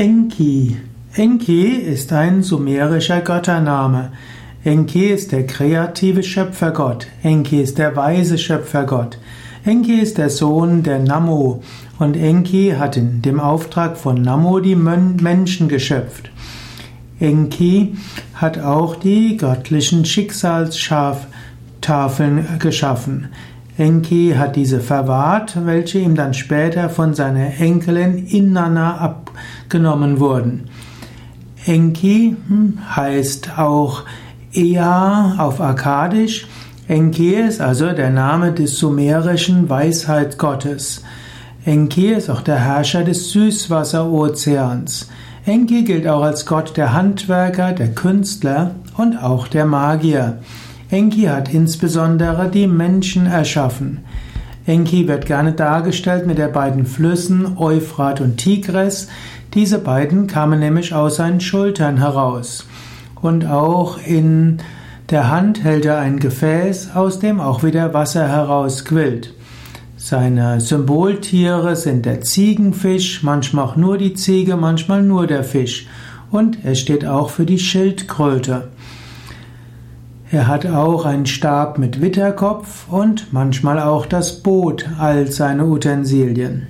Enki. Enki ist ein sumerischer Göttername. Enki ist der kreative Schöpfergott. Enki ist der weise Schöpfergott. Enki ist der Sohn der Namo und Enki hat in dem Auftrag von Namo die Menschen geschöpft. Enki hat auch die göttlichen Schicksalstafeln geschaffen. Enki hat diese verwahrt, welche ihm dann später von seiner Enkelin Inanna abgenommen wurden. Enki hm, heißt auch Ea auf Akkadisch. Enki ist also der Name des sumerischen Weisheitgottes. Enki ist auch der Herrscher des Süßwasserozeans. Enki gilt auch als Gott der Handwerker, der Künstler und auch der Magier. Enki hat insbesondere die Menschen erschaffen. Enki wird gerne dargestellt mit der beiden Flüssen Euphrat und Tigris. Diese beiden kamen nämlich aus seinen Schultern heraus. Und auch in der Hand hält er ein Gefäß, aus dem auch wieder Wasser herausquillt. Seine Symboltiere sind der Ziegenfisch, manchmal auch nur die Ziege, manchmal nur der Fisch. Und er steht auch für die Schildkröte. Er hat auch einen Stab mit Witterkopf und manchmal auch das Boot als seine Utensilien.